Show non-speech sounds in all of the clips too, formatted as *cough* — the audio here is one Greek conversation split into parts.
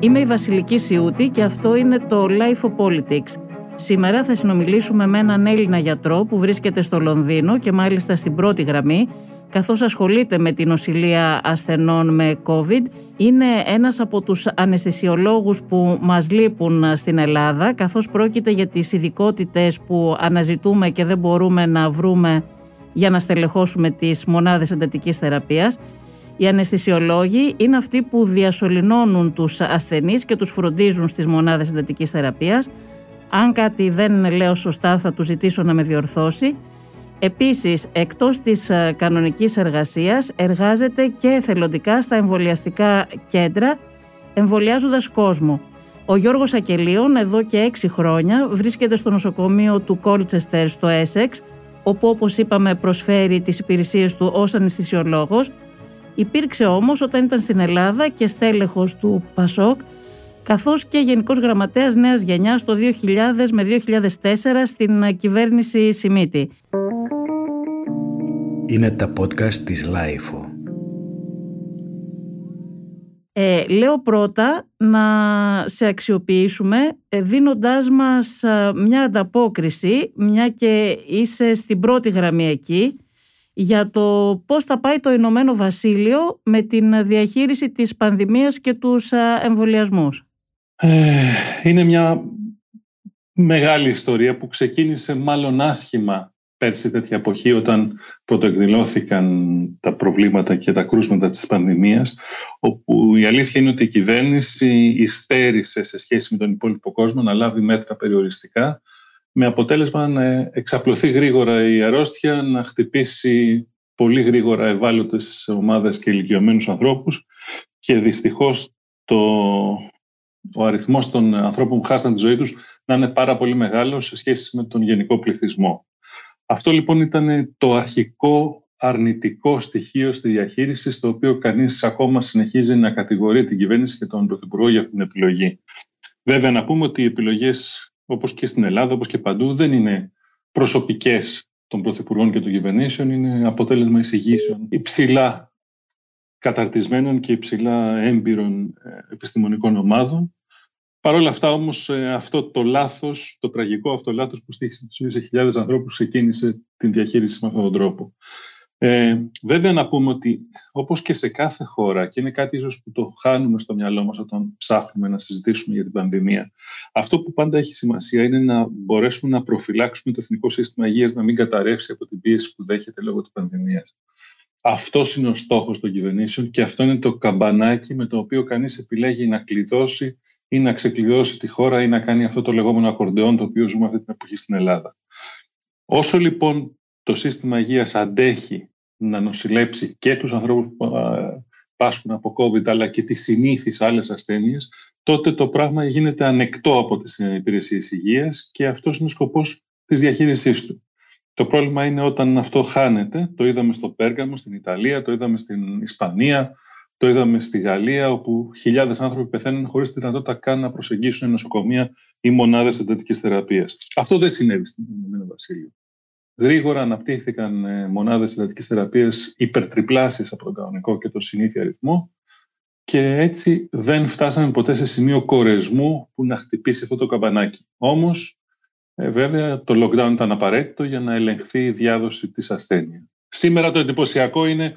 Είμαι η Βασιλική Σιούτη και αυτό είναι το Life of Politics. Σήμερα θα συνομιλήσουμε με έναν Έλληνα γιατρό που βρίσκεται στο Λονδίνο και μάλιστα στην πρώτη γραμμή, καθώς ασχολείται με την νοσηλεία ασθενών με COVID. Είναι ένας από τους αναισθησιολόγους που μας λείπουν στην Ελλάδα, καθώς πρόκειται για τις ειδικότητες που αναζητούμε και δεν μπορούμε να βρούμε για να στελεχώσουμε τις μονάδες εντατικής θεραπείας. Οι αναισθησιολόγοι είναι αυτοί που διασωληνώνουν τους ασθενείς και τους φροντίζουν στις μονάδες εντατικής θεραπείας. Αν κάτι δεν λέω σωστά θα του ζητήσω να με διορθώσει. Επίσης, εκτός της ε, κανονικής εργασίας, εργάζεται και εθελοντικά στα εμβολιαστικά κέντρα, εμβολιάζοντας κόσμο. Ο Γιώργος Ακελίων εδώ και έξι χρόνια βρίσκεται στο νοσοκομείο του Κόλτσεστερ στο Έσεξ, όπου όπως είπαμε προσφέρει τις υπηρεσίες του ως αναισθησιολόγος. Υπήρξε όμως όταν ήταν στην Ελλάδα και στέλεχος του ΠΑΣΟΚ, καθώς και Γενικός Γραμματέας Νέας Γενιάς το 2000 με 2004 στην κυβέρνηση Σιμίτη. Είναι τα podcast της LiFO. Ε, λέω πρώτα να σε αξιοποιήσουμε ε, δίνοντάς μας ε, μια ανταπόκριση, μια και είσαι στην πρώτη γραμμή εκεί, για το πώς θα πάει το Ηνωμένο Βασίλειο με την διαχείριση της πανδημίας και τους εμβολιασμούς. είναι μια μεγάλη ιστορία που ξεκίνησε μάλλον άσχημα πέρσι τέτοια εποχή όταν πρωτοεκδηλώθηκαν τα προβλήματα και τα κρούσματα της πανδημίας όπου η αλήθεια είναι ότι η κυβέρνηση υστέρησε σε σχέση με τον υπόλοιπο κόσμο να λάβει μέτρα περιοριστικά με αποτέλεσμα να εξαπλωθεί γρήγορα η αρρώστια, να χτυπήσει πολύ γρήγορα ευάλωτες ομάδες και ηλικιωμένους ανθρώπους και δυστυχώς το, ο αριθμός των ανθρώπων που χάσαν τη ζωή τους να είναι πάρα πολύ μεγάλος σε σχέση με τον γενικό πληθυσμό. Αυτό λοιπόν ήταν το αρχικό αρνητικό στοιχείο στη διαχείριση, στο οποίο κανείς ακόμα συνεχίζει να κατηγορεί την κυβέρνηση και τον Πρωθυπουργό για αυτή την επιλογή. Βέβαια να πούμε ότι οι επιλογές όπως και στην Ελλάδα, όπως και παντού, δεν είναι προσωπικές των Πρωθυπουργών και των κυβερνήσεων, είναι αποτέλεσμα εισηγήσεων υψηλά καταρτισμένων και υψηλά έμπειρων ε, επιστημονικών ομάδων Παρ' όλα αυτά όμως ε, αυτό το λάθος, το τραγικό αυτό λάθος που στήχησε τις ζωές σε χιλιάδες ανθρώπους ξεκίνησε την διαχείριση με αυτόν τον τρόπο. Ε, βέβαια να πούμε ότι όπως και σε κάθε χώρα και είναι κάτι ίσως που το χάνουμε στο μυαλό μας όταν ψάχνουμε να συζητήσουμε για την πανδημία αυτό που πάντα έχει σημασία είναι να μπορέσουμε να προφυλάξουμε το εθνικό σύστημα υγείας να μην καταρρεύσει από την πίεση που δέχεται λόγω της πανδημίας. Αυτός είναι ο στόχος των κυβερνήσεων και αυτό είναι το καμπανάκι με το οποίο κανείς επιλέγει να κλειδώσει ή να ξεκλειδώσει τη χώρα ή να κάνει αυτό το λεγόμενο ακορντεόν το οποίο ζούμε αυτή την εποχή στην Ελλάδα. Όσο λοιπόν το σύστημα υγείας αντέχει να νοσηλέψει και τους ανθρώπους που πάσχουν από COVID αλλά και τις συνήθεις άλλες ασθένειες, τότε το πράγμα γίνεται ανεκτό από τις υπηρεσίες υγείας και αυτός είναι ο σκοπός της διαχείρισής του. Το πρόβλημα είναι όταν αυτό χάνεται, το είδαμε στο Πέργαμο, στην Ιταλία, το είδαμε στην Ισπανία, το είδαμε στη Γαλλία, όπου χιλιάδες άνθρωποι πεθαίνουν χωρίς τη δυνατότητα καν να προσεγγίσουν νοσοκομεία ή μονάδες εντατικής θεραπείας. Αυτό δεν συνέβη στην Ηνωμένο Βασίλειο. Γρήγορα αναπτύχθηκαν ε, μονάδες εντατική θεραπείας υπερτριπλάσει από τον κανονικό και τον συνήθεια αριθμό και έτσι δεν φτάσαμε ποτέ σε σημείο κορεσμού που να χτυπήσει αυτό το καμπανάκι. Όμως, ε, βέβαια, το lockdown ήταν απαραίτητο για να ελεγχθεί η διάδοση της ασθένειας. Σήμερα το εντυπωσιακό είναι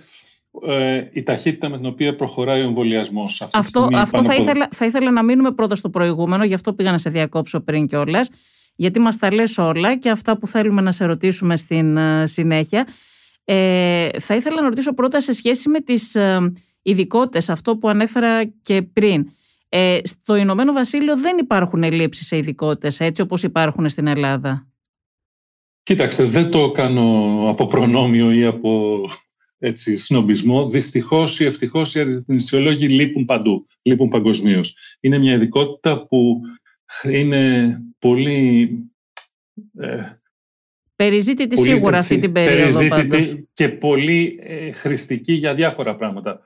ε, η ταχύτητα με την οποία προχωράει ο εμβολιασμός. Αυτό, αυτό θα, ήθελα, θα ήθελα να μείνουμε πρώτα στο προηγούμενο, γι' αυτό πήγα να σε διακόψω πριν κιόλας, γιατί μας τα λες όλα και αυτά που θέλουμε να σε ρωτήσουμε στην ε, συνέχεια. Ε, θα ήθελα να ρωτήσω πρώτα σε σχέση με τις ε, ειδικότητες, αυτό που ανέφερα και πριν. Ε, στο Ηνωμένο Βασίλειο δεν υπάρχουν ελλείψεις σε ειδικότητες έτσι όπως υπάρχουν στην Ελλάδα. Κοίταξε, δεν το κάνω από προνόμιο ή από έτσι, σνομπισμό. Δυστυχώς ή ευτυχώς οι αριθμιστικολόγοι λείπουν παντού, λείπουν παγκοσμίως. Είναι μια ειδικότητα που είναι πολύ. Ε, Περιζήτητη σίγουρα αυτή την περίοδο πάντως. και πολύ ε, χρηστική για διάφορα πράγματα.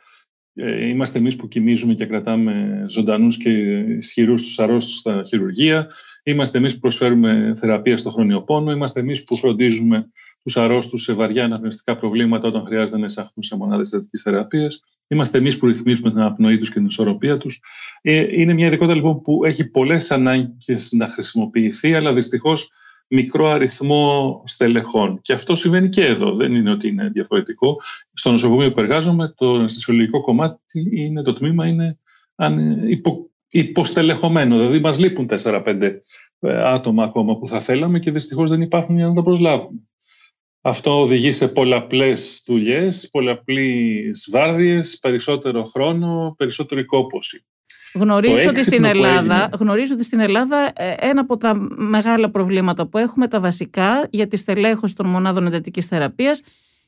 Ε, είμαστε εμείς που κοιμίζουμε και κρατάμε ζωντανούς και ισχυρούς τους αρρώστους στα χειρουργεία. Είμαστε εμείς που προσφέρουμε θεραπεία στο χρονιοπόνο. Είμαστε εμείς που φροντίζουμε τους αρρώστους σε βαριά αναπνευστικά προβλήματα όταν χρειάζεται να εισαχθούν σε μονάδες εντατική θεραπείας. Είμαστε εμείς που ρυθμίζουμε την αναπνοή τους και την ισορροπία τους. Ε, είναι μια ειδικότητα λοιπόν που έχει πολλές ανάγκες να χρησιμοποιηθεί, αλλά δυστυχώς μικρό αριθμό στελεχών. Και αυτό συμβαίνει και εδώ. Δεν είναι ότι είναι διαφορετικό. Στο νοσοκομείο που εργάζομαι, το αναισθησιολογικό κομμάτι είναι, το τμήμα είναι υπο, υποστελεχωμένο. Δηλαδή, μας λείπουν 4-5 ε, άτομα ακόμα που θα θέλαμε και δυστυχώς δεν υπάρχουν για να τα προσλάβουμε. Αυτό οδηγεί σε πολλαπλές δουλειές, πολλαπλές βάρδιες, περισσότερο χρόνο, περισσότερη κόπωση. Γνωρίζω ότι, στην Ελλάδα, γνωρίζω ότι στην Ελλάδα ένα από τα μεγάλα προβλήματα που έχουμε, τα βασικά για τη στελέχωση των μονάδων εντατικής θεραπείας,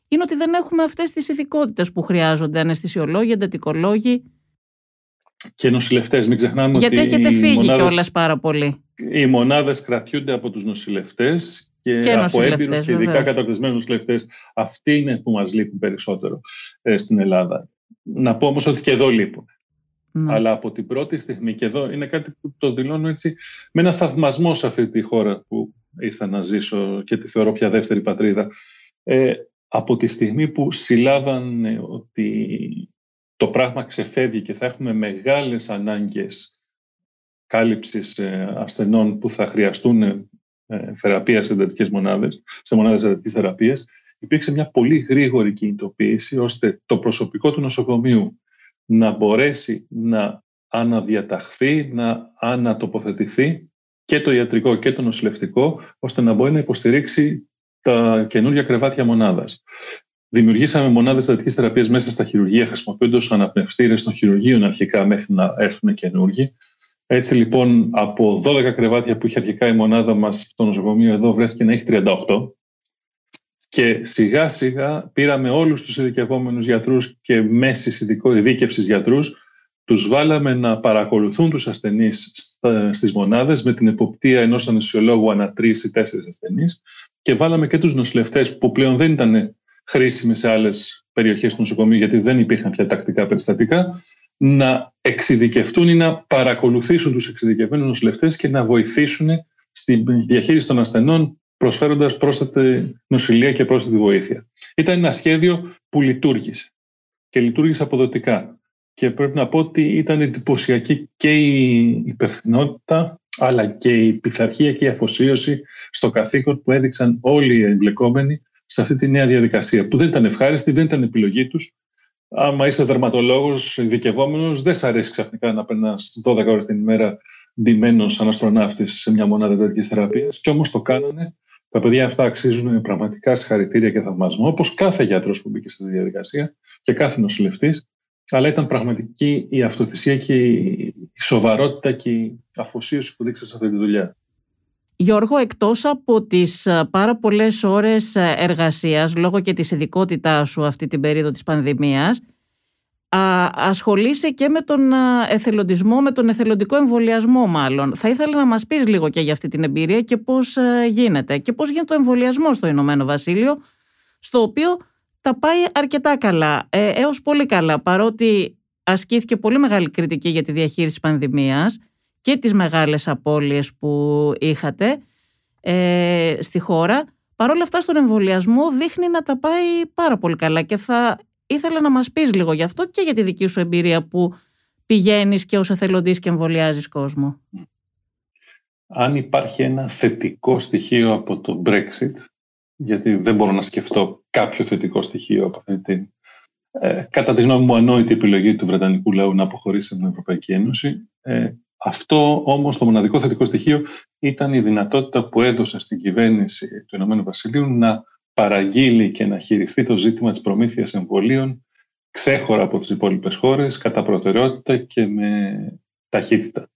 είναι ότι δεν έχουμε αυτές τις ειδικότητες που χρειάζονται, αναισθησιολόγοι, εντατικολόγοι. Και νοσηλευτές, μην ξεχνάμε Γιατί ότι έχετε φύγει μονάδες, κιόλας πάρα πολύ. Οι μονάδες κρατιούνται από τους νοσηλευτές και, και από έμπειρους και ειδικά καταρτισμένους νοσηλευτές. Αυτοί είναι που μας λείπουν περισσότερο ε, στην Ελλάδα. Να πω όμως ότι και εδώ λείπουν. Ναι. Αλλά από την πρώτη στιγμή, και εδώ είναι κάτι που το δηλώνω έτσι με ένα θαυμασμό σε αυτή τη χώρα που ήρθα να ζήσω και τη θεωρώ πια δεύτερη πατρίδα. Ε, από τη στιγμή που συλλάβανε ότι το πράγμα ξεφεύγει και θα έχουμε μεγάλες ανάγκες κάλυψης ε, ασθενών που θα χρειαστούν ε, θεραπείας σε εντατικές μονάδες, σε μονάδες εντατικής θεραπείας, υπήρξε μια πολύ γρήγορη κινητοποίηση ώστε το προσωπικό του νοσοκομείου να μπορέσει να αναδιαταχθεί, να ανατοποθετηθεί και το ιατρικό και το νοσηλευτικό, ώστε να μπορεί να υποστηρίξει τα καινούργια κρεβάτια μονάδας. Δημιουργήσαμε μονάδες στατική θεραπείας μέσα στα χειρουργεία, χρησιμοποιώντας τους αναπνευστήρες των χειρουργείων αρχικά μέχρι να έρθουν καινούργοι. Έτσι λοιπόν, από 12 κρεβάτια που είχε αρχικά η μονάδα μας στο νοσοκομείο εδώ, βρέθηκε να έχει 38. Και σιγά σιγά πήραμε όλους τους ειδικευόμενους γιατρούς και μέσης ειδίκευσης γιατρούς, τους βάλαμε να παρακολουθούν τους ασθενείς στις μονάδες με την εποπτεία ενός ανεσιολόγου ανά τρεις ή τέσσερις ασθενείς και βάλαμε και τους νοσηλευτές που πλέον δεν ήταν χρήσιμοι σε άλλες περιοχές του νοσοκομείου γιατί δεν υπήρχαν πια τακτικά περιστατικά να εξειδικευτούν ή να παρακολουθήσουν τους εξειδικευμένους νοσηλευτές και να βοηθήσουν στη διαχείριση των ασθενών προσφέροντας πρόσθετη νοσηλεία και πρόσθετη βοήθεια. Ήταν ένα σχέδιο που λειτουργήσε και λειτουργήσε αποδοτικά. Και πρέπει να πω ότι ήταν εντυπωσιακή και η υπευθυνότητα αλλά και η πειθαρχία και η αφοσίωση στο καθήκον που έδειξαν όλοι οι εμπλεκόμενοι σε αυτή τη νέα διαδικασία που δεν ήταν ευχάριστη, δεν ήταν επιλογή τους. Άμα είσαι δερματολόγος, ειδικευόμενος, δεν σ' αρέσει ξαφνικά να περνάς 12 ώρες την ημέρα ντυμένος σαν αστροναύτης σε μια μονάδα τέτοια θεραπεία. Και όμως το κάνανε τα παιδιά αυτά αξίζουν πραγματικά συγχαρητήρια και θαυμασμό, όπως κάθε γιατρός που μπήκε στη διαδικασία και κάθε νοσηλευτής. Αλλά ήταν πραγματική η αυτοθυσία και η σοβαρότητα και η αφοσίωση που δείξατε σε αυτή τη δουλειά. Γιώργο, εκτός από τις ε, πάρα πολλές ώρες ε, εργασίας, λόγω και της ειδικότητά σου αυτή την περίοδο της πανδημίας, α, ασχολείσαι και με τον εθελοντισμό, με τον εθελοντικό εμβολιασμό μάλλον. Θα ήθελα να μας πεις λίγο και για αυτή την εμπειρία και πώς γίνεται. Και πώς γίνεται ο εμβολιασμό στο Ηνωμένο Βασίλειο, στο οποίο τα πάει αρκετά καλά, ε, έως πολύ καλά, παρότι ασκήθηκε πολύ μεγάλη κριτική για τη διαχείριση πανδημίας και τις μεγάλες απώλειες που είχατε ε, στη χώρα. Παρ' όλα αυτά στον εμβολιασμό δείχνει να τα πάει πάρα πολύ καλά και θα ήθελα να μας πεις λίγο γι' αυτό και για τη δική σου εμπειρία που πηγαίνεις και ως εθελοντής και εμβολιάζεις κόσμο. Αν υπάρχει ένα θετικό στοιχείο από το Brexit, γιατί δεν μπορώ να σκεφτώ κάποιο θετικό στοιχείο από αυτή την ε, κατά τη γνώμη μου ανόητη επιλογή του Βρετανικού λαού να αποχωρήσει από την Ευρωπαϊκή Ένωση. Ε, αυτό όμως το μοναδικό θετικό στοιχείο ήταν η δυνατότητα που έδωσε στην κυβέρνηση του Ηνωμένου Βασιλείου να παραγγείλει και να χειριστεί το ζήτημα της προμήθειας εμβολίων ξέχωρα από τις υπόλοιπες χώρες, κατά προτεραιότητα και με ταχύτητα.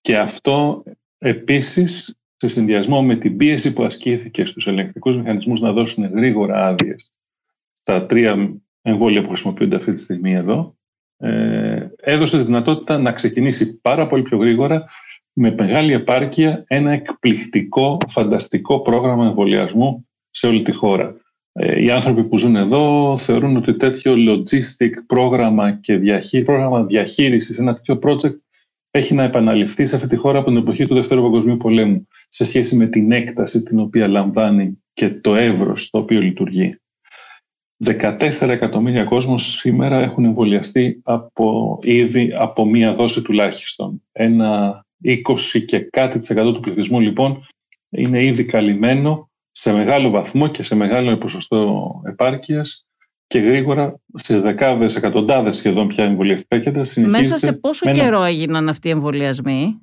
Και αυτό επίσης, σε συνδυασμό με την πίεση που ασκήθηκε στους ελεγκτικούς μηχανισμούς να δώσουν γρήγορα άδειες στα τρία εμβόλια που χρησιμοποιούνται αυτή τη στιγμή εδώ, ε, έδωσε τη δυνατότητα να ξεκινήσει πάρα πολύ πιο γρήγορα με μεγάλη επάρκεια ένα εκπληκτικό, φανταστικό πρόγραμμα εμβολιασμού σε όλη τη χώρα. Ε, οι άνθρωποι που ζουν εδώ θεωρούν ότι τέτοιο logistic πρόγραμμα και διαχεί, πρόγραμμα διαχείρισης, ένα τέτοιο project έχει να επαναληφθεί σε αυτή τη χώρα από την εποχή του Δεύτερου Παγκοσμίου Πολέμου σε σχέση με την έκταση την οποία λαμβάνει και το εύρος το οποίο λειτουργεί. 14 εκατομμύρια κόσμος σήμερα έχουν εμβολιαστεί από, ήδη από μία δόση τουλάχιστον. Ένα 20 και κάτι της του πληθυσμού λοιπόν είναι ήδη καλυμμένο σε μεγάλο βαθμό και σε μεγάλο ποσοστό επάρκειας και γρήγορα σε δεκάδες, εκατοντάδες σχεδόν πια εμβολιαστικά κέντρα Μέσα σε πόσο καιρό έγιναν αυτοί οι εμβολιασμοί;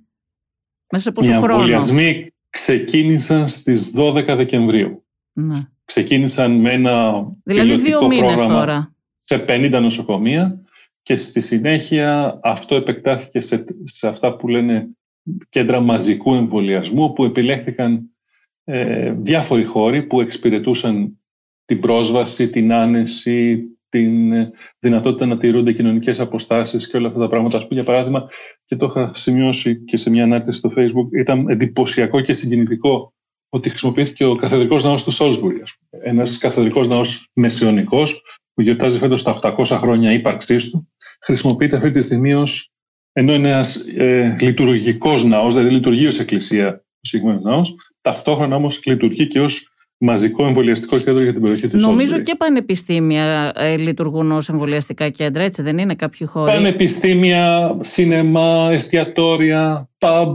Μέσα σε πόσο οι χρόνο; Οι εμβολιασμοί ξεκίνησαν στις 12 Δεκεμβρίου. Ναι. Ξεκίνησαν με ένα δηλαδή δύο μήνες τώρα. σε 50 νοσοκομεία και στη συνέχεια αυτό επεκτάθηκε σε, σε αυτά που λένε κέντρα μαζικού εμβολιασμού που επιλέχθηκαν ε, διάφοροι χώροι που εξυπηρετούσαν την πρόσβαση, την άνεση, την δυνατότητα να τηρούνται κοινωνικές αποστάσεις και όλα αυτά τα πράγματα. Ας πούμε, για παράδειγμα, και το είχα σημειώσει και σε μια ανάρτηση στο Facebook, ήταν εντυπωσιακό και συγκινητικό ότι χρησιμοποιήθηκε ο καθεδρικός ναός του Σόλσμπουργκ. Ένας καθεδρικός ναός μεσαιωνικός που γιορτάζει φέτος τα 800 χρόνια ύπαρξής του, χρησιμοποιείται αυτή τη στιγμή ως ενώ είναι ένας ε, λειτουργικός ναός, δηλαδή λειτουργεί ως εκκλησία ο συγκεκριμένος ναός, ταυτόχρονα όμως λειτουργεί και ως μαζικό εμβολιαστικό κέντρο για την περιοχή της Νομίζω και πανεπιστήμια ε, λειτουργούν ως εμβολιαστικά κέντρα, έτσι δεν είναι κάποιοι χώροι; Πανεπιστήμια, σινεμά, εστιατόρια, pub,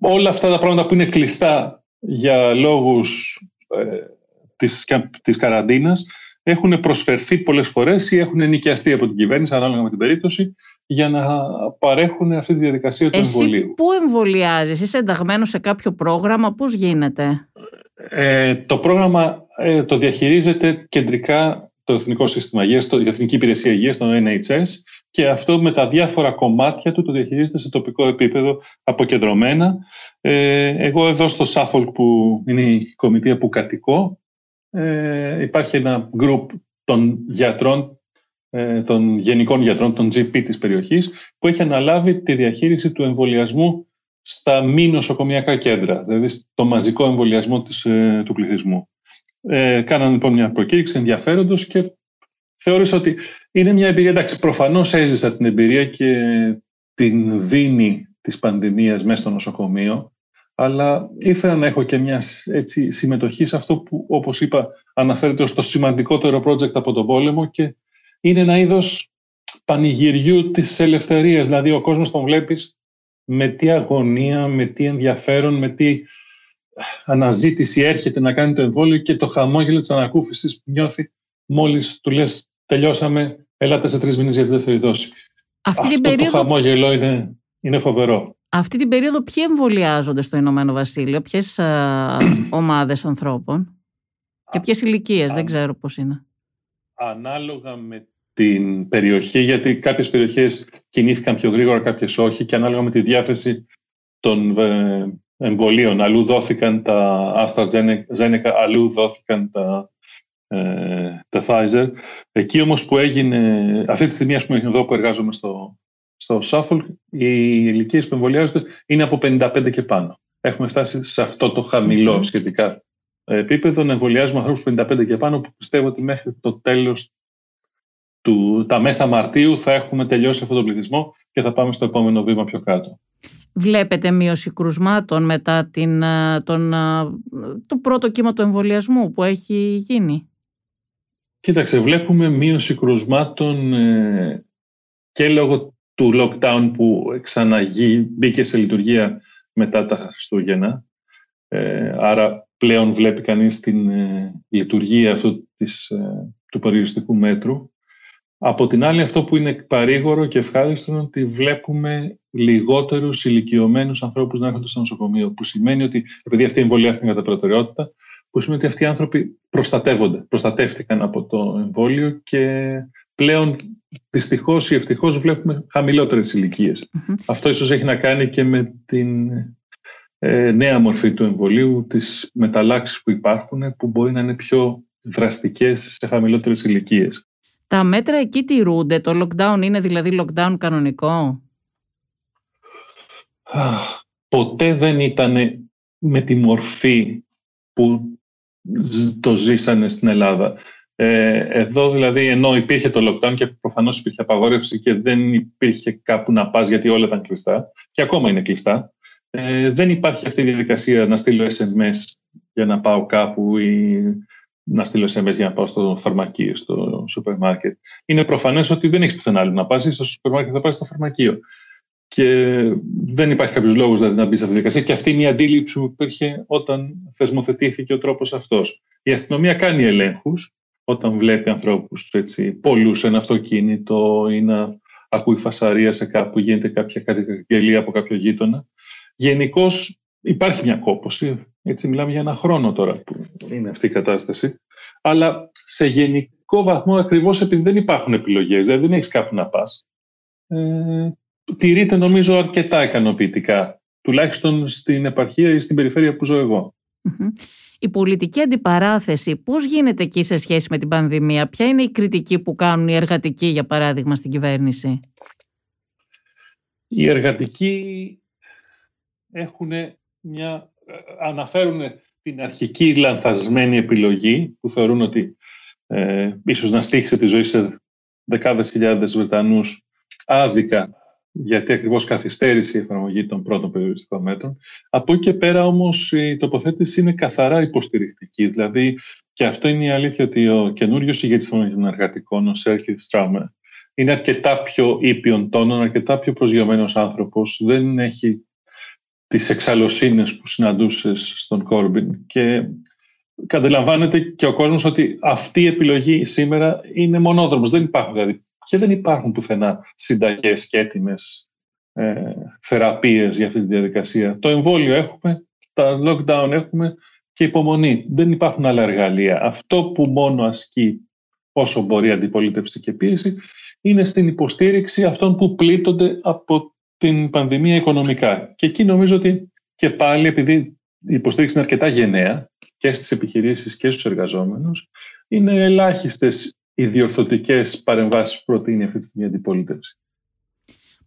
όλα αυτά τα πράγματα που είναι κλειστά για λόγους ε, της, της καραντίνας έχουν προσφερθεί πολλές φορές ή έχουν νοικιαστεί από την κυβέρνηση ανάλογα με την περίπτωση για να παρέχουν αυτή τη διαδικασία του Εσύ εμβολίου. πού εμβολιάζεις, είσαι ενταγμένος σε κάποιο πρόγραμμα, πώς γίνεται; Ε, το πρόγραμμα ε, το διαχειρίζεται κεντρικά το Εθνικό Σύστημα Υγείας, η Εθνική Υπηρεσία Υγείας, το NHS και αυτό με τα διάφορα κομμάτια του το διαχειρίζεται σε τοπικό επίπεδο αποκεντρωμένα. Ε, εγώ εδώ στο Σάφολκ που είναι η κομιτεία που κατοικώ ε, υπάρχει ένα γκρουπ των γιατρών ε, των γενικών γιατρών, των GP της περιοχής, που έχει αναλάβει τη διαχείριση του εμβολιασμού στα μη νοσοκομιακά κέντρα, δηλαδή στο μαζικό εμβολιασμό της, ε, του πληθυσμού. Ε, κάνανε λοιπόν μια προκήρυξη ενδιαφέροντος και θεώρησα ότι είναι μια εμπειρία. Εντάξει, προφανώς έζησα την εμπειρία και την δίνη της πανδημίας μέσα στο νοσοκομείο, αλλά ήθελα να έχω και μια έτσι, συμμετοχή σε αυτό που, όπως είπα, αναφέρεται ως το σημαντικότερο project από τον πόλεμο και είναι ένα είδος πανηγυριού της ελευθερίας. Δηλαδή ο κόσμος τον βλέπεις με τι αγωνία, με τι ενδιαφέρον, με τι αναζήτηση έρχεται να κάνει το εμβόλιο και το χαμόγελο της ανακούφισης που νιώθει μόλις του λες τελειώσαμε, ελάτε σε τρεις μήνες για τη δεύτερη δόση. Αυτή Αυτό περίοδο... το χαμόγελο είναι, είναι φοβερό. Αυτή την περίοδο ποιοι εμβολιάζονται στο Ηνωμένο Βασίλειο, ποιες *clears throat* ομάδες ανθρώπων και ποιες ηλικίες, δεν ξέρω πώς είναι. Ανάλογα με την περιοχή, γιατί κάποιες περιοχές κινήθηκαν πιο γρήγορα, κάποιες όχι και ανάλογα με τη διάθεση των ε, εμβολίων. Αλλού δόθηκαν τα AstraZeneca, αλλού δόθηκαν τα, ε, τα Pfizer. Εκεί όμως που έγινε, αυτή τη στιγμή ας πούμε εδώ που εργάζομαι στο, στο Suffolk, οι ηλικίες που εμβολιάζονται είναι από 55 και πάνω. Έχουμε φτάσει σε αυτό το χαμηλό σχετικά επίπεδο να εμβολιάζουμε ανθρώπους 55 και πάνω που πιστεύω ότι μέχρι το τέλος του, τα μέσα Μαρτίου θα έχουμε τελειώσει αυτό το πληθυσμό και θα πάμε στο επόμενο βήμα πιο κάτω. Βλέπετε μείωση κρουσμάτων μετά την, τον, το πρώτο κύμα του εμβολιασμού που έχει γίνει; Κοίταξε, βλέπουμε μείωση κρουσμάτων ε, και λόγω του lockdown που ξαναγεί, μπήκε σε λειτουργία μετά τα Χριστούγεννα. Ε, άρα πλέον βλέπει κανείς την ε, λειτουργία αυτού της, ε, του περιοριστικού μέτρου. Από την άλλη, αυτό που είναι παρήγορο και ευχάριστο είναι ότι βλέπουμε λιγότερους ηλικιωμένους ανθρώπους να έρχονται στο νοσοκομείο, που σημαίνει ότι, επειδή αυτοί εμβολιάστηκαν κατά προτεραιότητα, που σημαίνει ότι αυτοί οι άνθρωποι προστατεύονται, προστατεύτηκαν από το εμβόλιο και πλέον δυστυχώς ή ευτυχώς βλέπουμε χαμηλότερες Αυτό ίσως έχει να κάνει και με την ε, νέα μορφή του εμβολίου, τις μεταλλάξεις που υπάρχουν, που μπορεί να είναι πιο δραστικές σε χαμηλότερες ηλικίες. Τα μέτρα εκεί τηρούνται, το lockdown είναι δηλαδή lockdown κανονικό; Ποτέ δεν ήταν με τη μορφή που το ζήσανε στην Ελλάδα. Ε, εδώ δηλαδή ενώ υπήρχε το lockdown και προφανώς υπήρχε απαγόρευση και δεν υπήρχε κάπου να πας γιατί όλα ήταν κλειστά και ακόμα είναι κλειστά, ε, δεν υπάρχει αυτή η διαδικασία να στείλω SMS για να πάω κάπου ή να στείλω SMS για να πάω στο φαρμακείο, στο σούπερ μάρκετ. Είναι προφανές ότι δεν έχεις πουθενά άλλο να πας. Στο σούπερ μάρκετ θα πας στο φαρμακείο. Και δεν υπάρχει κάποιος λόγος δηλαδή, να μπει σε αυτή τη διαδικασία. Και αυτή είναι η αντίληψη που υπήρχε όταν θεσμοθετήθηκε ο τρόπος αυτός. Η αστυνομία κάνει ελέγχους όταν βλέπει ανθρώπους πολλούς σε ένα αυτοκίνητο ή να ακούει φασαρία σε κάπου, γίνεται κάποια καταγγελία από κάποιο γείτονα. Γενικώς υπάρχει μια κόπωση. Έτσι, μιλάμε για ένα χρόνο τώρα που είναι αυτή η κατάσταση. Αλλά σε γενικό βαθμό, ακριβώς επειδή δεν υπάρχουν επιλογές, δηλαδή δεν έχεις κάπου να πας, ε, τηρείται νομίζω αρκετά ικανοποιητικά. Τουλάχιστον στην επαρχία ή στην περιφέρεια που ζω εγώ. Η πολιτική αντιπαράθεση πώς γίνεται εκεί σε σχέση με την πανδημία, ποια είναι η κριτική που κάνουν οι εργατικοί για παράδειγμα στην κυβέρνηση; Οι εργατικοί έχουν μια, αναφέρουν την αρχική λανθασμένη επιλογή που θεωρούν ότι ε, ίσως να στήχησε τη ζωή σε δεκάδες χιλιάδες Βρετανούς άδικα γιατί ακριβώς καθυστέρησε η εφαρμογή των πρώτων περιοριστικών μέτρων. Από εκεί και πέρα όμως η τοποθέτηση είναι καθαρά υποστηρικτική. Δηλαδή και αυτό είναι η αλήθεια ότι ο καινούριο ηγέτης των εργατικών, ο Σέρχη Στράμερ, είναι αρκετά πιο ήπιον τόνων, αρκετά πιο προσγειωμένος άνθρωπος. Δεν έχει τις εξαλωσίνες που συναντούσες στον Κόρμπιν και καταλαμβάνεται και ο κόσμος ότι αυτή η επιλογή σήμερα είναι μονόδρομος. Δεν υπάρχουν δηλαδή και δεν υπάρχουν πουθενά συνταγές και έτοιμες ε, θεραπείες για αυτή τη διαδικασία. Το εμβόλιο έχουμε, τα lockdown έχουμε και υπομονή. Δεν υπάρχουν άλλα εργαλεία. Αυτό που μόνο ασκεί όσο μπορεί αντιπολίτευση και πίεση είναι στην υποστήριξη αυτών που πλήττονται από την πανδημία οικονομικά. Και εκεί νομίζω ότι και πάλι επειδή η υποστήριξη είναι αρκετά γενναία και στις επιχειρήσεις και στους εργαζόμενους, είναι ελάχιστες οι διορθωτικές παρεμβάσεις που προτείνει αυτή τη στιγμή η αντιπολίτευση.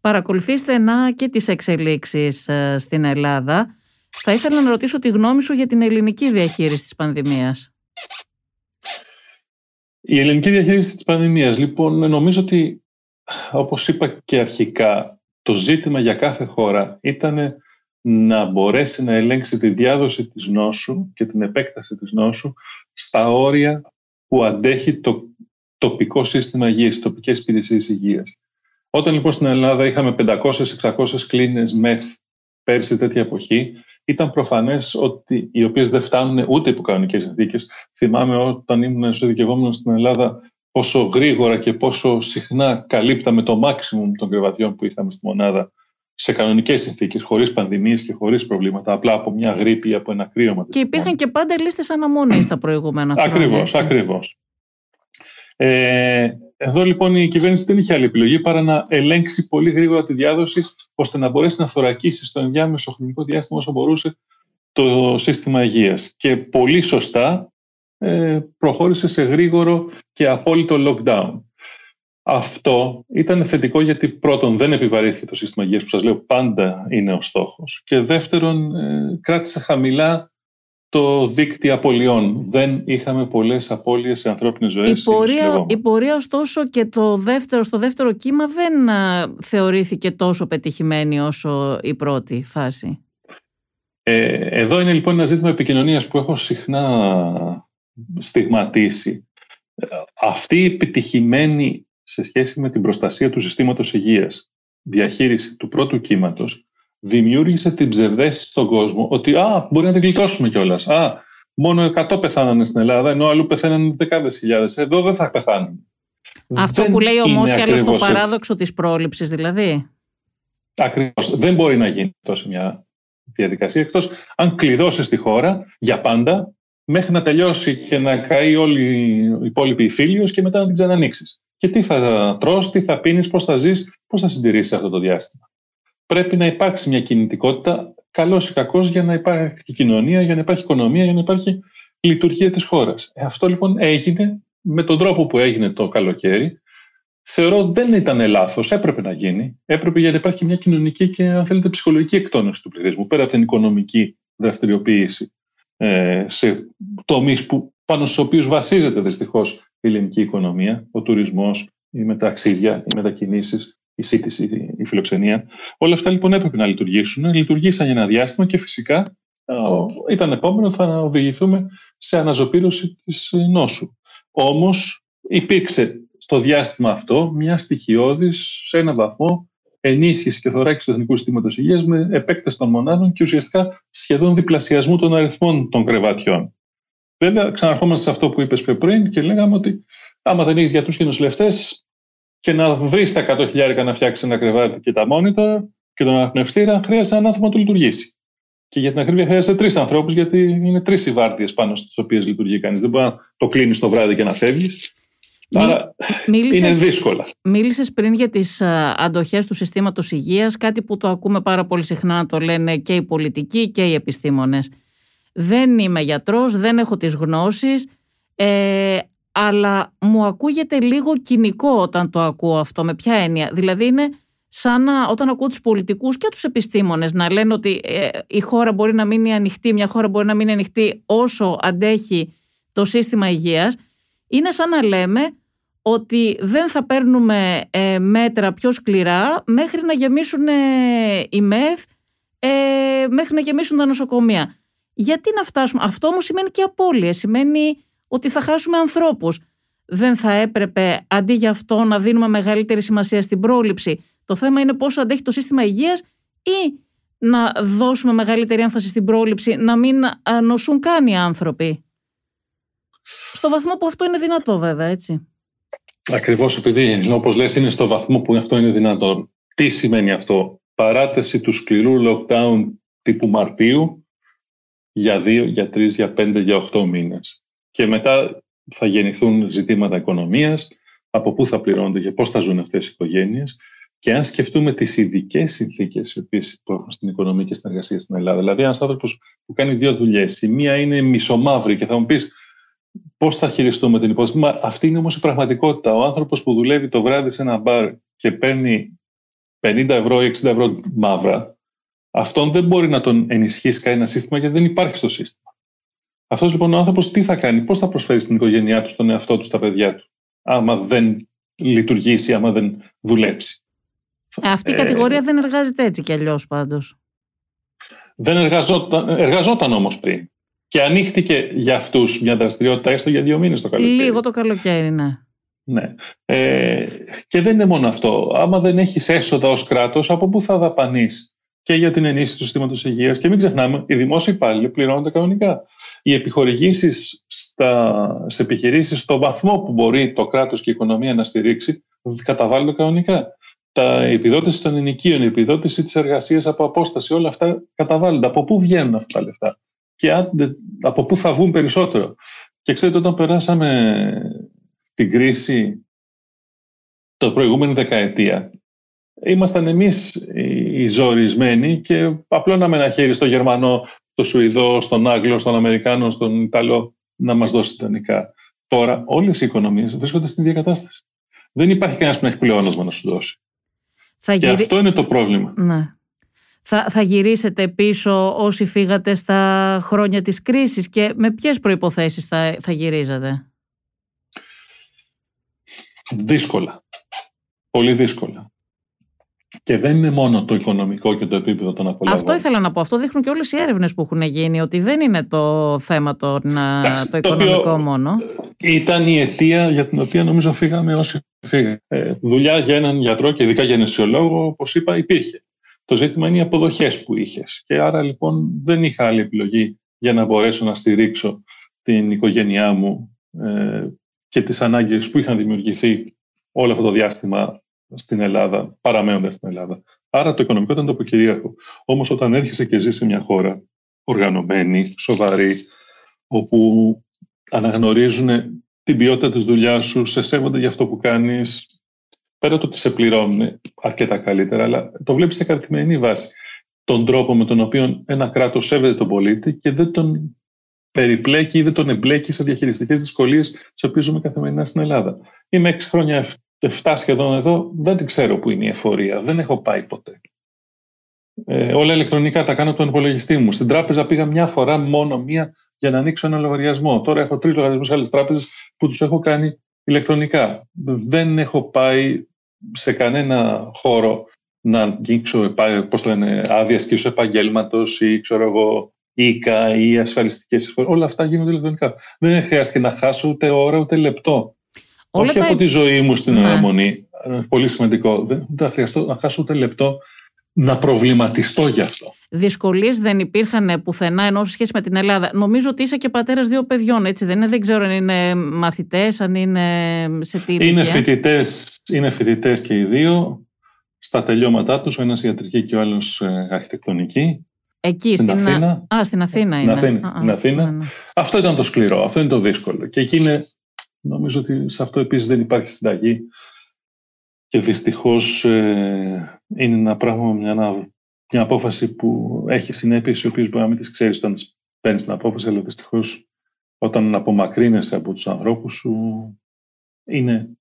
Παρακολουθήστε να και τις εξελίξεις ε, στην Ελλάδα. Θα ήθελα να ρωτήσω τη γνώμη σου για την ελληνική διαχείριση της πανδημίας. Η ελληνική διαχείριση της πανδημίας, λοιπόν, νομίζω ότι, όπως είπα και αρχικά, το ζήτημα για κάθε χώρα ήταν να μπορέσει να ελέγξει τη διάδοση της νόσου και την επέκταση της νόσου στα όρια που αντέχει το τοπικό σύστημα υγείας, τοπικές υπηρεσίες υγείας. Όταν λοιπόν στην Ελλάδα είχαμε 500-600 κλίνες μεθ πέρσι τέτοια εποχή, ήταν προφανές ότι οι οποίες δεν φτάνουν ούτε υπό κανονικές συνθήκες. Θυμάμαι όταν ήμουν εσωδικευόμενο στην Ελλάδα, πόσο γρήγορα και πόσο συχνά καλύπταμε το maximum των κρεβατιών που είχαμε στη μονάδα σε κανονικές συνθήκες, χωρίς πανδημίες και χωρίς προβλήματα, απλά από μια γρήπη ή από ένα κρύωμα. Και υπήρχαν και πάντα λίστες αναμονής στα προηγούμενα χρόνια. Ακριβώς, ακριβώς. Ε, εδώ λοιπόν η κυβέρνηση δεν είχε άλλη επιλογή παρά να ελέγξει πολύ γρήγορα τη διάδοση ώστε να μπορέσει να θωρακίσει στο ενδιάμεσο χρονικό διάστημα όσο μπορούσε το σύστημα υγείας. Και πολύ σωστά ε, προχώρησε σε γρήγορο και απόλυτο lockdown. Αυτό ήταν θετικό γιατί πρώτον δεν επιβαρύθηκε το σύστημα υγείας που σας λέω πάντα είναι ο στόχος και δεύτερον ε, κράτησε χαμηλά το δίκτυο απολειών. Δεν είχαμε πολλές απώλειες σε ανθρώπινες ζωές. Η πορεία, η πορεία ωστόσο και το δεύτερο, στο δεύτερο κύμα δεν θεωρήθηκε τόσο πετυχημένη όσο η πρώτη φάση. Ε, εδώ είναι λοιπόν ένα ζήτημα επικοινωνίας που έχω συχνά στιγματίσει. Αυτή η επιτυχημένη σε σχέση με την προστασία του συστήματος υγείας διαχείριση του πρώτου κύματος δημιούργησε την ψευδέστηση στον κόσμο ότι α, μπορεί να την γλιτώσουμε κιόλας. Α, μόνο 100 πεθάνανε στην Ελλάδα, ενώ αλλού πεθαίνανε δεκάδες χιλιάδες. Εδώ δεν θα πεθάνουν. Αυτό δεν που λέει ο Μόσχαλο στο παράδοξο της πρόληψης, δηλαδή. Ακριβώς. Δεν μπορεί να γίνει τόσο μια διαδικασία εκτός αν κλειδώσει τη χώρα για πάντα μέχρι να τελειώσει και να καεί όλη η υπόλοιπη φίλιος και μετά να την ξανανοίξεις. Και τι θα τρως, τι θα πίνεις, πώς θα ζεις, πώς θα συντηρήσεις αυτό το διάστημα πρέπει να υπάρξει μια κινητικότητα, καλός ή κακός, για να υπάρχει κοινωνία, για να υπάρχει οικονομία, για να υπάρχει λειτουργία της χώρας. Ε, αυτό λοιπόν έγινε με τον τρόπο που έγινε το καλοκαίρι. Θεωρώ δεν ήταν λάθος, έπρεπε να γίνει. Έπρεπε γιατί υπάρχει μια κοινωνική και, αν θέλετε, ψυχολογική εκτόνωση του πληθυσμού, πέρα από την οικονομική δραστηριοποίηση ε, σε τομείς πάνω στους οποίους βασίζεται δυστυχώς η ελληνική οικονομία, ο τουρισμός, οι μεταξίδια, οι μετακινήσεις, η σύντηση, η φιλοξενία. Όλα αυτά λοιπόν έπρεπε να λειτουργήσουν. Λειτουργήσαν για ένα διάστημα και φυσικά ήταν επόμενο θα οδηγηθούμε σε αναζωπήρωση της νόσου. Όμως υπήρξε στο διάστημα αυτό μια στοιχειώδης σε ένα βαθμό ενίσχυση και θωράκιση του Εθνικού Συστήματος Υγείας με επέκταση των μονάδων και ουσιαστικά σχεδόν διπλασιασμού των αριθμών των κρεβατιών. Βέβαια, ξαναρχόμαστε σε αυτό που είπες πιο πριν και λέγαμε ότι άμα δεν έχεις γιατρούς και νοσηλευτές και να βρεις τα 100 χιλιάρικα να φτιάξεις ένα κρεβάτι και τα μόνιτα και τον αναπνευστήρα, χρειάζεται έναν άνθρωπο να το λειτουργήσει. Και για την ακρίβεια χρειάζεται τρεις ανθρώπους, γιατί είναι τρεις οι βάρδιε πάνω στις οποίες λειτουργεί κανείς. Δεν μπορεί να το κλείνεις το βράδυ και να φεύγεις. Άρα μίλησες, είναι δύσκολα. Μίλησες πριν για τις αντοχές του συστήματος υγείας, κάτι που το ακούμε πάρα πολύ συχνά να το λένε και οι πολιτικοί και οι επιστήμονες. Δεν είμαι γιατρός, δεν έχω τις γνώσεις, ε, αλλά μου ακούγεται λίγο κοινικό όταν το ακούω αυτό. Με ποια έννοια. Δηλαδή είναι σαν να, όταν ακούω τους πολιτικούς και τους επιστήμονες να λένε ότι ε, η χώρα μπορεί να μείνει ανοιχτή, μια χώρα μπορεί να μείνει ανοιχτή όσο αντέχει το σύστημα υγείας είναι σαν να λέμε ότι δεν θα παίρνουμε ε, μέτρα πιο σκληρά μέχρι να γεμίσουν ε, οι ΜΕΘ, ε, μέχρι να γεμίσουν τα νοσοκομεία. Γιατί να φτάσουμε, αυτό όμως σημαίνει και απώλεια, σημαίνει ότι θα χάσουμε ανθρώπους. Δεν θα έπρεπε αντί για αυτό να δίνουμε μεγαλύτερη σημασία στην πρόληψη. Το θέμα είναι πόσο αντέχει το σύστημα υγείας ή να δώσουμε μεγαλύτερη έμφαση στην πρόληψη, να μην νοσούν καν οι άνθρωποι. Στο βαθμό που αυτό είναι δυνατό βέβαια, έτσι. Ακριβώς επειδή, όπως λες, είναι στο βαθμό που αυτό είναι δυνατό. Τι σημαίνει αυτό; Παράταση του σκληρού lockdown τύπου Μαρτίου για δύο, για τρεις, για πέντε, για οχτώ μήνες. Και μετά θα γεννηθούν ζητήματα οικονομίας, από πού θα πληρώνονται και πώς θα ζουν αυτές οι οικογένειες. Και αν σκεφτούμε τις ειδικές συνθήκες που έχουν στην οικονομία και στην εργασία στην Ελλάδα, δηλαδή ένας άνθρωπος που κάνει δύο δουλειές, η μία είναι μισομαύρη και θα μου πεις Πώς θα χειριστούμε την υπόθεση. Μα αυτή είναι όμως η πραγματικότητα. Ο άνθρωπος που δουλεύει το βράδυ σε ένα μπαρ και παίρνει 50 ευρώ ή 60 ευρώ μαύρα, αυτόν δεν μπορεί να τον ενισχύσει κανένα σύστημα γιατί δεν υπάρχει στο σύστημα. Αυτός λοιπόν ο άνθρωπος τι θα κάνει, πώς θα προσφέρει στην οικογένειά του, στον εαυτό του, στα παιδιά του, άμα δεν λειτουργήσει, άμα δεν δουλέψει; Ε, αυτή η ε, κατηγορία δεν εργάζεται έτσι κι αλλιώς πάντως. Δεν εργαζόταν, εργαζόταν όμως πριν. Και ανοίχτηκε για αυτούς μια δραστηριότητα έστω για δύο μήνες το καλοκαίρι. Λίγο το καλοκαίρι, ναι. Ναι. Ε, και δεν είναι μόνο αυτό. Άμα δεν έχεις έσοδα ως κράτος, από πού θα δαπανείς; Και για την ενίσχυση του συστήματος υγείας. Και μην ξεχνάμε, οι δημόσιοι υπάλληλοι πληρώνονται κανονικά. Οι επιχορηγήσεις σε επιχειρήσεις, στο βαθμό που μπορεί το κράτος και η οικονομία να στηρίξει, καταβάλλονται κανονικά. Τα επιδότηση των ενοικίων, η επιδότηση της εργασίας από απόσταση, όλα αυτά καταβάλλονται. Από πού βγαίνουν αυτά τα λεφτά; Και από πού θα βγουν περισσότερο; Και ξέρετε, όταν περάσαμε την κρίση το προηγούμενη δεκαετία, ήμασταν εμείς οι ζορισμένοι και απλώναμε ένα χέρι στο Γερμανό, στο Σουηδό, στον Άγγλο, στον Αμερικάνο, στον Ιταλό να μας δώσει τα Τώρα όλες οι οικονομίες βρίσκονται στην ίδια κατάσταση. Δεν υπάρχει κανένας που να έχει πλεόνασμα να σου δώσει. Θα και αυτό είναι το πρόβλημα. Ναι θα, θα γυρίσετε πίσω όσοι φύγατε στα χρόνια της κρίσης και με ποιες προϋποθέσεις θα, θα γυρίζατε; Δύσκολα. Πολύ δύσκολα. Και δεν είναι μόνο το οικονομικό και το επίπεδο των απολαβών. Αυτό ήθελα να πω. Αυτό δείχνουν και όλες οι έρευνες που έχουν γίνει, ότι δεν είναι το θέμα το, το οικονομικό μόνο. Ήταν η αιτία για την οποία νομίζω φύγαμε όσοι φύγαμε. Ε, δουλειά για έναν γιατρό και ειδικά για νεσιολόγο, όπως είπα, υπήρχε. Το ζήτημα είναι οι αποδοχές που είχες. Και άρα λοιπόν δεν είχα άλλη επιλογή για να μπορέσω να στηρίξω την οικογένειά μου ε, και τις ανάγκες που είχαν δημιουργηθεί όλο αυτό το διάστημα στην Ελλάδα, παραμένοντας στην Ελλάδα. Άρα το οικονομικό ήταν το αποκυρίαρχο. Όμως όταν έρχεσαι και ζεις σε μια χώρα οργανωμένη, σοβαρή, όπου αναγνωρίζουν την ποιότητα της δουλειάς σου, σε σέβονται για αυτό που κάνεις, πέρα το ότι σε πληρώνουν αρκετά καλύτερα, αλλά το βλέπεις σε καθημερινή βάση. Τον τρόπο με τον οποίο ένα κράτος σέβεται τον πολίτη και δεν τον περιπλέκει ή δεν τον εμπλέκει σε διαχειριστικές δυσκολίες τις οποίες ζούμε καθημερινά στην Ελλάδα. Είμαι έξι χρόνια, 7 σχεδόν εδώ, δεν ξέρω που είναι η εφορία. Δεν έχω πάει ποτέ. Ε, όλα ηλεκτρονικά τα κάνω από τον υπολογιστή μου. Στην τράπεζα πήγα μια φορά μόνο μία για να ανοίξω ένα λογαριασμό. Τώρα έχω τρεις λογαριασμούς σε άλλες τράπεζες που τους έχω κάνει ηλεκτρονικά. Δεν έχω πάει σε κανένα χώρο να αγγίξω πώς λένε, άδεια σκήσου επαγγέλματος ή ξέρω εγώ οίκα ή ασφαλιστικές εισφορές. Όλα αυτά γίνονται ηλεκτρονικά. Δεν χρειάστηκε να χάσω ούτε ώρα ούτε λεπτό. Όλα Όχι τα... από τη ζωή μου στην ναι. αναμονή. Ε, πολύ σημαντικό. Δεν θα χρειαστώ να χάσω ούτε λεπτό να προβληματιστώ γι' αυτό. Δυσκολίες δεν υπήρχαν πουθενά ενώ σε σχέση με την Ελλάδα. Νομίζω ότι είσαι και πατέρας δύο παιδιών, έτσι δεν είναι; Δεν ξέρω αν είναι μαθητές, αν είναι σε τι ηλικία. Είναι φοιτητές είναι φοιτητές και οι δύο. Στα τελειώματά τους, ο ένας ιατρική και ο άλλος ε, αρχιτεκτονική. Εκεί, στην, στην Αθήνα. Α, στην Αθήνα είναι. Στην Αθήνα. στην Αθήνα. Ναι, ναι. Αυτό ήταν το σκληρό, αυτό είναι το δύσκολο. Και εκεί είναι, νομίζω ότι σε αυτό επίσης δεν υπάρχει συνταγή. Και δυστυχώς ε, είναι ένα πράγμα, μια, μια απόφαση που έχει συνέπειες οι οποίες μπορεί να μην τις ξέρεις όταν παίρνεις την απόφαση, αλλά δυστυχώς όταν απομακρύνεσαι από τους ανθρώπους σου είναι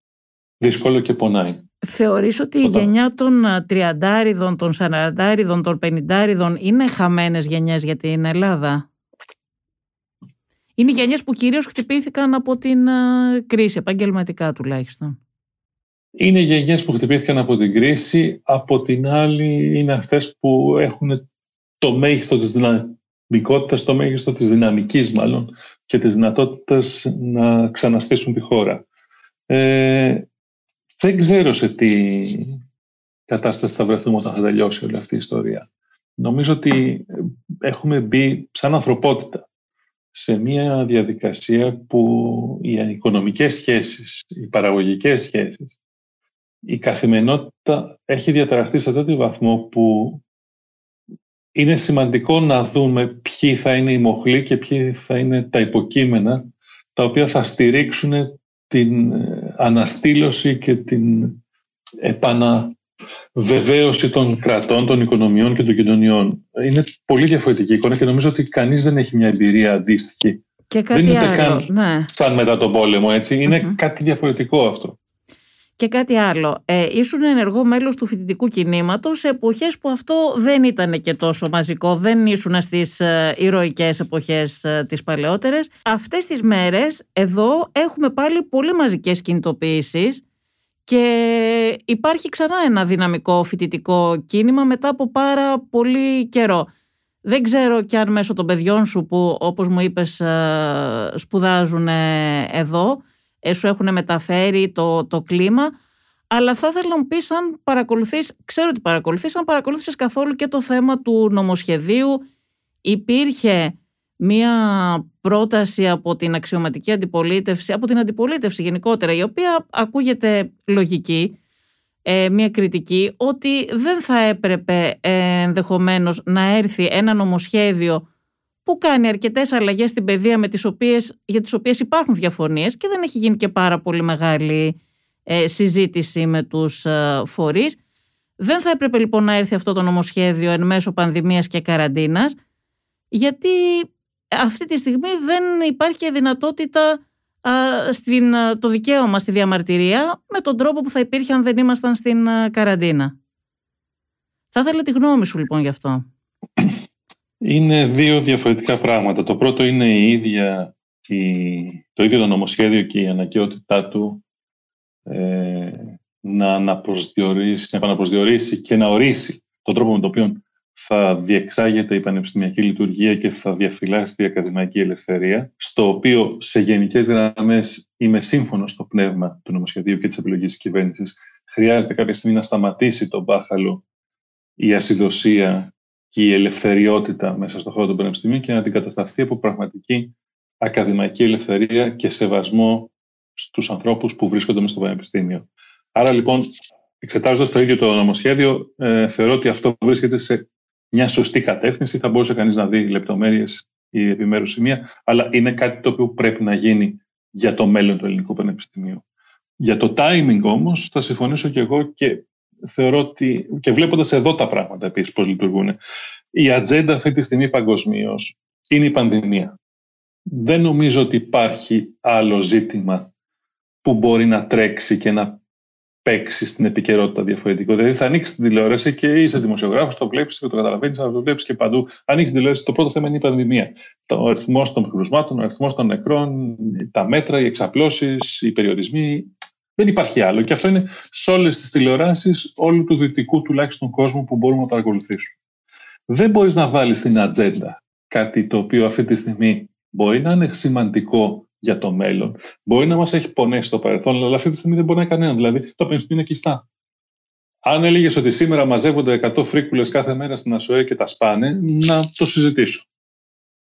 δύσκολο και πονάει. Θεωρείς ότι η γενιά των 30 των 40 των 50 είναι χαμένες γενιές για την Ελλάδα; Είναι γενιές που κυρίως χτυπήθηκαν από την κρίση, επαγγελματικά τουλάχιστον. Είναι γενιές που χτυπήθηκαν από την κρίση, από την άλλη είναι αυτές που έχουν το μέγιστο της δυναμικότητας, το μέγιστο της δυναμικής μάλλον και της δυνατότητας να ξαναστήσουν τη χώρα. Ε, δεν ξέρω σε τι κατάσταση θα βρεθούμε όταν θα τελειώσει όλη αυτή η ιστορία. Νομίζω ότι έχουμε μπει σαν ανθρωπότητα σε μια διαδικασία που οι οικονομικές σχέσεις, οι παραγωγικές σχέσεις, η καθημερινότητα έχει διαταραχθεί σε τέτοιο βαθμό που είναι σημαντικό να δούμε ποιοι θα είναι οι μοχλοί και ποιοι θα είναι τα υποκείμενα τα οποία θα στηρίξουν την ε, αναστήλωση και την επαναβεβαίωση των κρατών, των οικονομιών και των κοινωνιών. Είναι πολύ διαφορετική εικόνα και νομίζω ότι κανείς δεν έχει μια εμπειρία αντίστοιχη. Και κάτι δεν είναι καν ναι. σαν μετά τον πόλεμο, έτσι. κάτι διαφορετικό αυτό. Και κάτι άλλο. Ε, ήσουν ενεργό μέλος του φοιτητικού κινήματος σε εποχές που αυτό δεν ήταν και τόσο μαζικό. Δεν ήσουν στις ε, ηρωικές εποχές ε, τις παλαιότερες. Αυτές τις μέρες εδώ έχουμε πάλι πολύ μαζικές κινητοποιήσεις και υπάρχει ξανά ένα δυναμικό φοιτητικό κίνημα μετά από πάρα πολύ καιρό. Δεν ξέρω κι αν μέσω των παιδιών σου που όπως μου είπες ε, σπουδάζουν εδώ ε, σου έχουν μεταφέρει το, το κλίμα. Αλλά θα ήθελα να μου πεις αν παρακολουθείς, ξέρω ότι παρακολουθείς, αν παρακολούθησες καθόλου και το θέμα του νομοσχεδίου. Υπήρχε μία πρόταση από την αξιωματική αντιπολίτευση, από την αντιπολίτευση γενικότερα, η οποία ακούγεται λογική, ε, μία κριτική, ότι δεν θα έπρεπε ε, ενδεχομένως να έρθει ένα νομοσχέδιο που κάνει αρκετές αλλαγές στην παιδεία με τις οποίες, για τις οποίες υπάρχουν διαφωνίες και δεν έχει γίνει και πάρα πολύ μεγάλη ε, συζήτηση με τους ε, φορείς. Δεν θα έπρεπε λοιπόν να έρθει αυτό το νομοσχέδιο εν μέσω πανδημίας και καραντίνας γιατί αυτή τη στιγμή δεν υπάρχει και δυνατότητα στην, το δικαίωμα στη διαμαρτυρία με τον τρόπο που θα υπήρχε αν δεν ήμασταν στην καραντίνα. Θα ήθελα τη γνώμη σου λοιπόν γι' αυτό. Είναι δύο διαφορετικά πράγματα. Το πρώτο είναι η ίδια, το ίδιο το νομοσχέδιο και η αναγκαιότητά του ε, να, αναπροσδιορίσει, να επαναπροσδιορίσει και να ορίσει τον τρόπο με τον οποίο θα διεξάγεται η πανεπιστημιακή λειτουργία και θα διαφυλάσει η ακαδημαϊκή ελευθερία, στο οποίο σε γενικές γραμμές είμαι σύμφωνος στο πνεύμα του νομοσχεδίου και της επιλογής της κυβέρνησης. Χρειάζεται κάποια στιγμή να σταματήσει τον μπάχαλο η ασυδοσία και η ελευθεριότητα μέσα στον χώρο των πανεπιστημίων και να αντικατασταθεί από πραγματική ακαδημαϊκή ελευθερία και σεβασμό στους ανθρώπους που βρίσκονται μέσα στο πανεπιστήμιο. Άρα λοιπόν, εξετάζοντας το ίδιο το νομοσχέδιο, ε, θεωρώ ότι αυτό βρίσκεται σε μια σωστή κατεύθυνση. Θα μπορούσε κανείς να δει λεπτομέρειες ή επιμέρους σημεία, αλλά είναι κάτι το οποίο πρέπει να γίνει για το μέλλον του ελληνικού πανεπιστημίου. Για το timing όμως θα συμφωνήσω και εγώ και θεωρώ ότι, και βλέποντας εδώ τα πράγματα επίσης πώς λειτουργούν, η ατζέντα αυτή τη στιγμή παγκοσμίως είναι η πανδημία. Δεν νομίζω ότι υπάρχει άλλο ζήτημα που μπορεί να τρέξει και να παίξεις στην επικαιρότητα διαφορετικό. Δηλαδή θα ανοίξεις την τηλεόραση και είσαι δημοσιογράφος, το βλέπεις, το καταλαβαίνεις, αλλά το βλέπεις και παντού. Ανοίξεις την τηλεόραση, το πρώτο θέμα είναι η πανδημία. Ο αριθμός των κρουσμάτων, ο αριθμός των νεκρών, τα μέτρα, οι εξαπλώσεις, οι περιορισμοί. Δεν υπάρχει άλλο. Και αυτό είναι σε όλες τις τηλεοράσεις όλου του δυτικού τουλάχιστον κόσμου που μπορούμε να παρακολουθήσουμε. Δεν μπορείς να βάλεις στην ατζέντα κάτι το οποίο αυτή τη στιγμή μπορεί να είναι σημαντικό για το μέλλον. Μπορεί να μας έχει πονέσει στο παρελθόν, αλλά αυτή τη στιγμή δεν μπορεί να είναι κανένα. Δηλαδή, τα πανεπιστήμια είναι κλειστά. Αν έλεγες ότι σήμερα μαζεύονται 100 φρίκουλες κάθε μέρα στην ΑΣΟΕ και τα σπάνε, να το συζητήσω.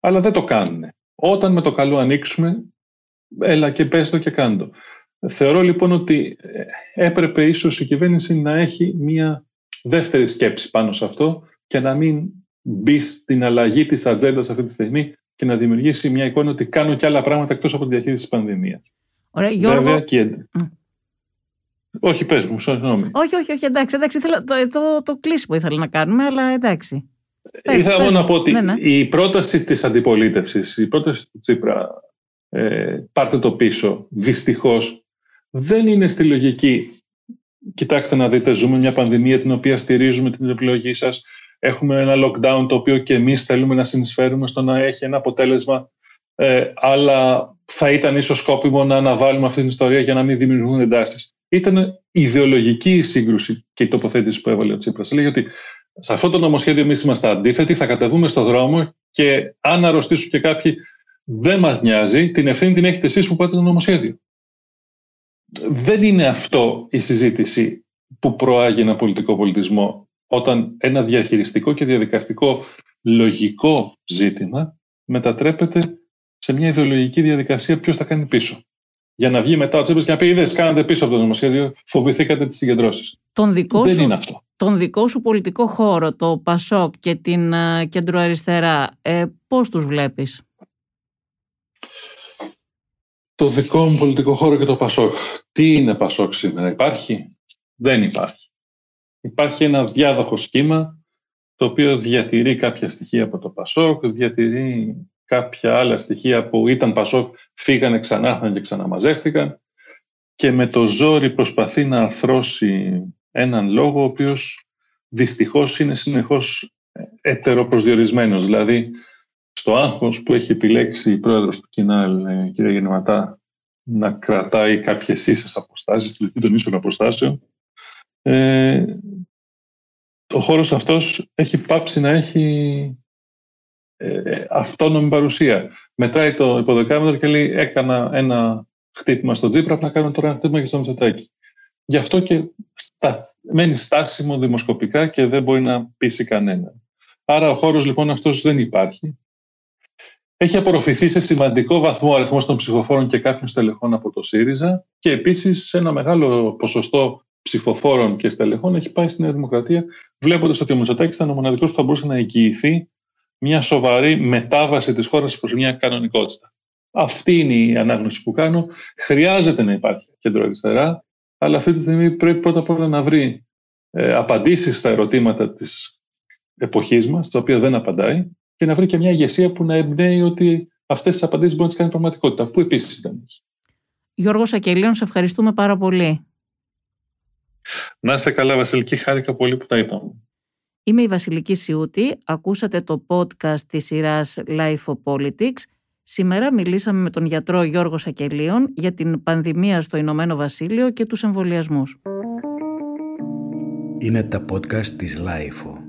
Αλλά δεν το κάνουν. Όταν με το καλό ανοίξουμε, έλα και πες το και κάντο. Θεωρώ λοιπόν ότι ε, έπρεπε ίσως η κυβέρνηση να έχει μια δεύτερη σκέψη πάνω σε αυτό και να μην μπει στην αλλαγή της ατζέντας αυτή τη στιγμή και να δημιουργήσει μια εικόνα ότι κάνω και άλλα πράγματα εκτός από τη διαχείριση της πανδημίας. Ωραία, Γιώργο... Βέβαια, και... Όχι, πες μου, συγγνώμη. Όχι, όχι, όχι, εντάξει, εντάξει ήθελα, το, το, το κλείσιμο ήθελα να κάνουμε, αλλά εντάξει. Ήθελα μόνο να πω ότι ναι, ναι. η πρόταση της αντιπολίτευσης, η πρόταση του Τσίπρα, ε, πάρτε το πίσω, δυστυχώς, δεν είναι στη λογική κοιτάξτε να δείτε, ζούμε μια πανδημία την οποία στηρίζουμε την επιλογή σας, έχουμε ένα lockdown το οποίο και εμείς θέλουμε να συνεισφέρουμε στο να έχει ένα αποτέλεσμα ε, αλλά θα ήταν ίσως σκόπιμο να αναβάλουμε αυτή την ιστορία για να μην δημιουργούν εντάσεις. Ήταν ιδεολογική η σύγκρουση και η τοποθέτηση που έβαλε ο Τσίπρας. Λέει ότι σε αυτό το νομοσχέδιο εμείς είμαστε αντίθετοι, θα κατεβούμε στο δρόμο και αν αρρωστήσουν και κάποιοι δεν μας νοιάζει, την ευθύνη την έχετε εσείς που πάτε το νομοσχέδιο. Δεν είναι αυτό η συζήτηση που προάγει ένα πολιτικό πολιτισμό όταν ένα διαχειριστικό και διαδικαστικό λογικό ζήτημα μετατρέπεται σε μια ιδεολογική διαδικασία ποιος θα κάνει πίσω. Για να βγει μετά ο Τσίπρας και να πει: Είδες, κάνατε πίσω από το νομοσχέδιο, φοβηθήκατε τις συγκεντρώσεις. Δεν είναι αυτό. Τον δικό σου πολιτικό χώρο, το Πασόκ και την uh, κεντροαριστερά, ε, πώς τους βλέπεις; Το δικό μου πολιτικό χώρο και το Πασόκ. Τι είναι Πασόκ σήμερα, υπάρχει, δεν υπάρχει. Υπάρχει ένα διάδοχο σχήμα το οποίο διατηρεί κάποια στοιχεία από το Πασόκ, διατηρεί κάποια άλλα στοιχεία που ήταν Πασόκ, φύγανε, ξανά και ξαναμαζέχθηκαν και με το ζόρι προσπαθεί να αρθρώσει έναν λόγο ο οποίος δυστυχώς είναι συνεχώς ετεροπροσδιορισμένος. Δηλαδή, στο άγχος που έχει επιλέξει η πρόεδρος του Κινάλ, ε, κυρία Γεννηματά, να κρατάει κάποιες ίσες αποστάσεις, στη των ίσων αποστάσεων, ε, ο χώρος αυτός έχει πάψει να έχει ε, αυτόνομη παρουσία. Μετράει το υποδεκάμετρο και λέει έκανα ένα χτύπημα στο Τζίπρα, να κάνω τώρα ένα χτύπημα και στο Μητσοτάκι. Γι' αυτό και στα, μένει στάσιμο δημοσκοπικά και δεν μπορεί να πείσει κανένα. Άρα ο χώρος λοιπόν αυτός δεν υπάρχει. Έχει απορροφηθεί σε σημαντικό βαθμό ο αριθμός των ψηφοφόρων και κάποιων στελεχών από το ΣΥΡΙΖΑ και επίσης ένα μεγάλο ποσοστό ψηφοφόρων και στελεχών έχει πάει στη Νέα Δημοκρατία, βλέποντας ότι ο Μητσοτάκης ήταν ο μοναδικός που θα μπορούσε να εγγυηθεί μια σοβαρή μετάβαση της χώρας προς μια κανονικότητα. Αυτή είναι η ανάγνωση που κάνω. Χρειάζεται να υπάρχει κέντρο-αριστερά, αλλά αυτή τη στιγμή πρέπει πρώτα απ' όλα να βρει ε, απαντήσεις στα ερωτήματα της εποχής μας, τα οποία δεν απαντάει, και να βρει και μια ηγεσία που να εμπνέει ότι αυτές τις απαντήσεις μπορεί να τις κάνει πραγματικότητα, που επίσης ήταν. Γιώργος Σακελίων, σε ευχαριστούμε πάρα πολύ. Να είσαι καλά, Βασιλική. Χάρηκα πολύ που τα είπαμε. Είμαι η Βασιλική Σιούτη. Ακούσατε το podcast της σειράς Life of Politics. Σήμερα μιλήσαμε με τον γιατρό Γιώργο Σακελίων για την πανδημία στο Ηνωμένο Βασίλειο και τους εμβολιασμούς. Είναι τα podcast της Life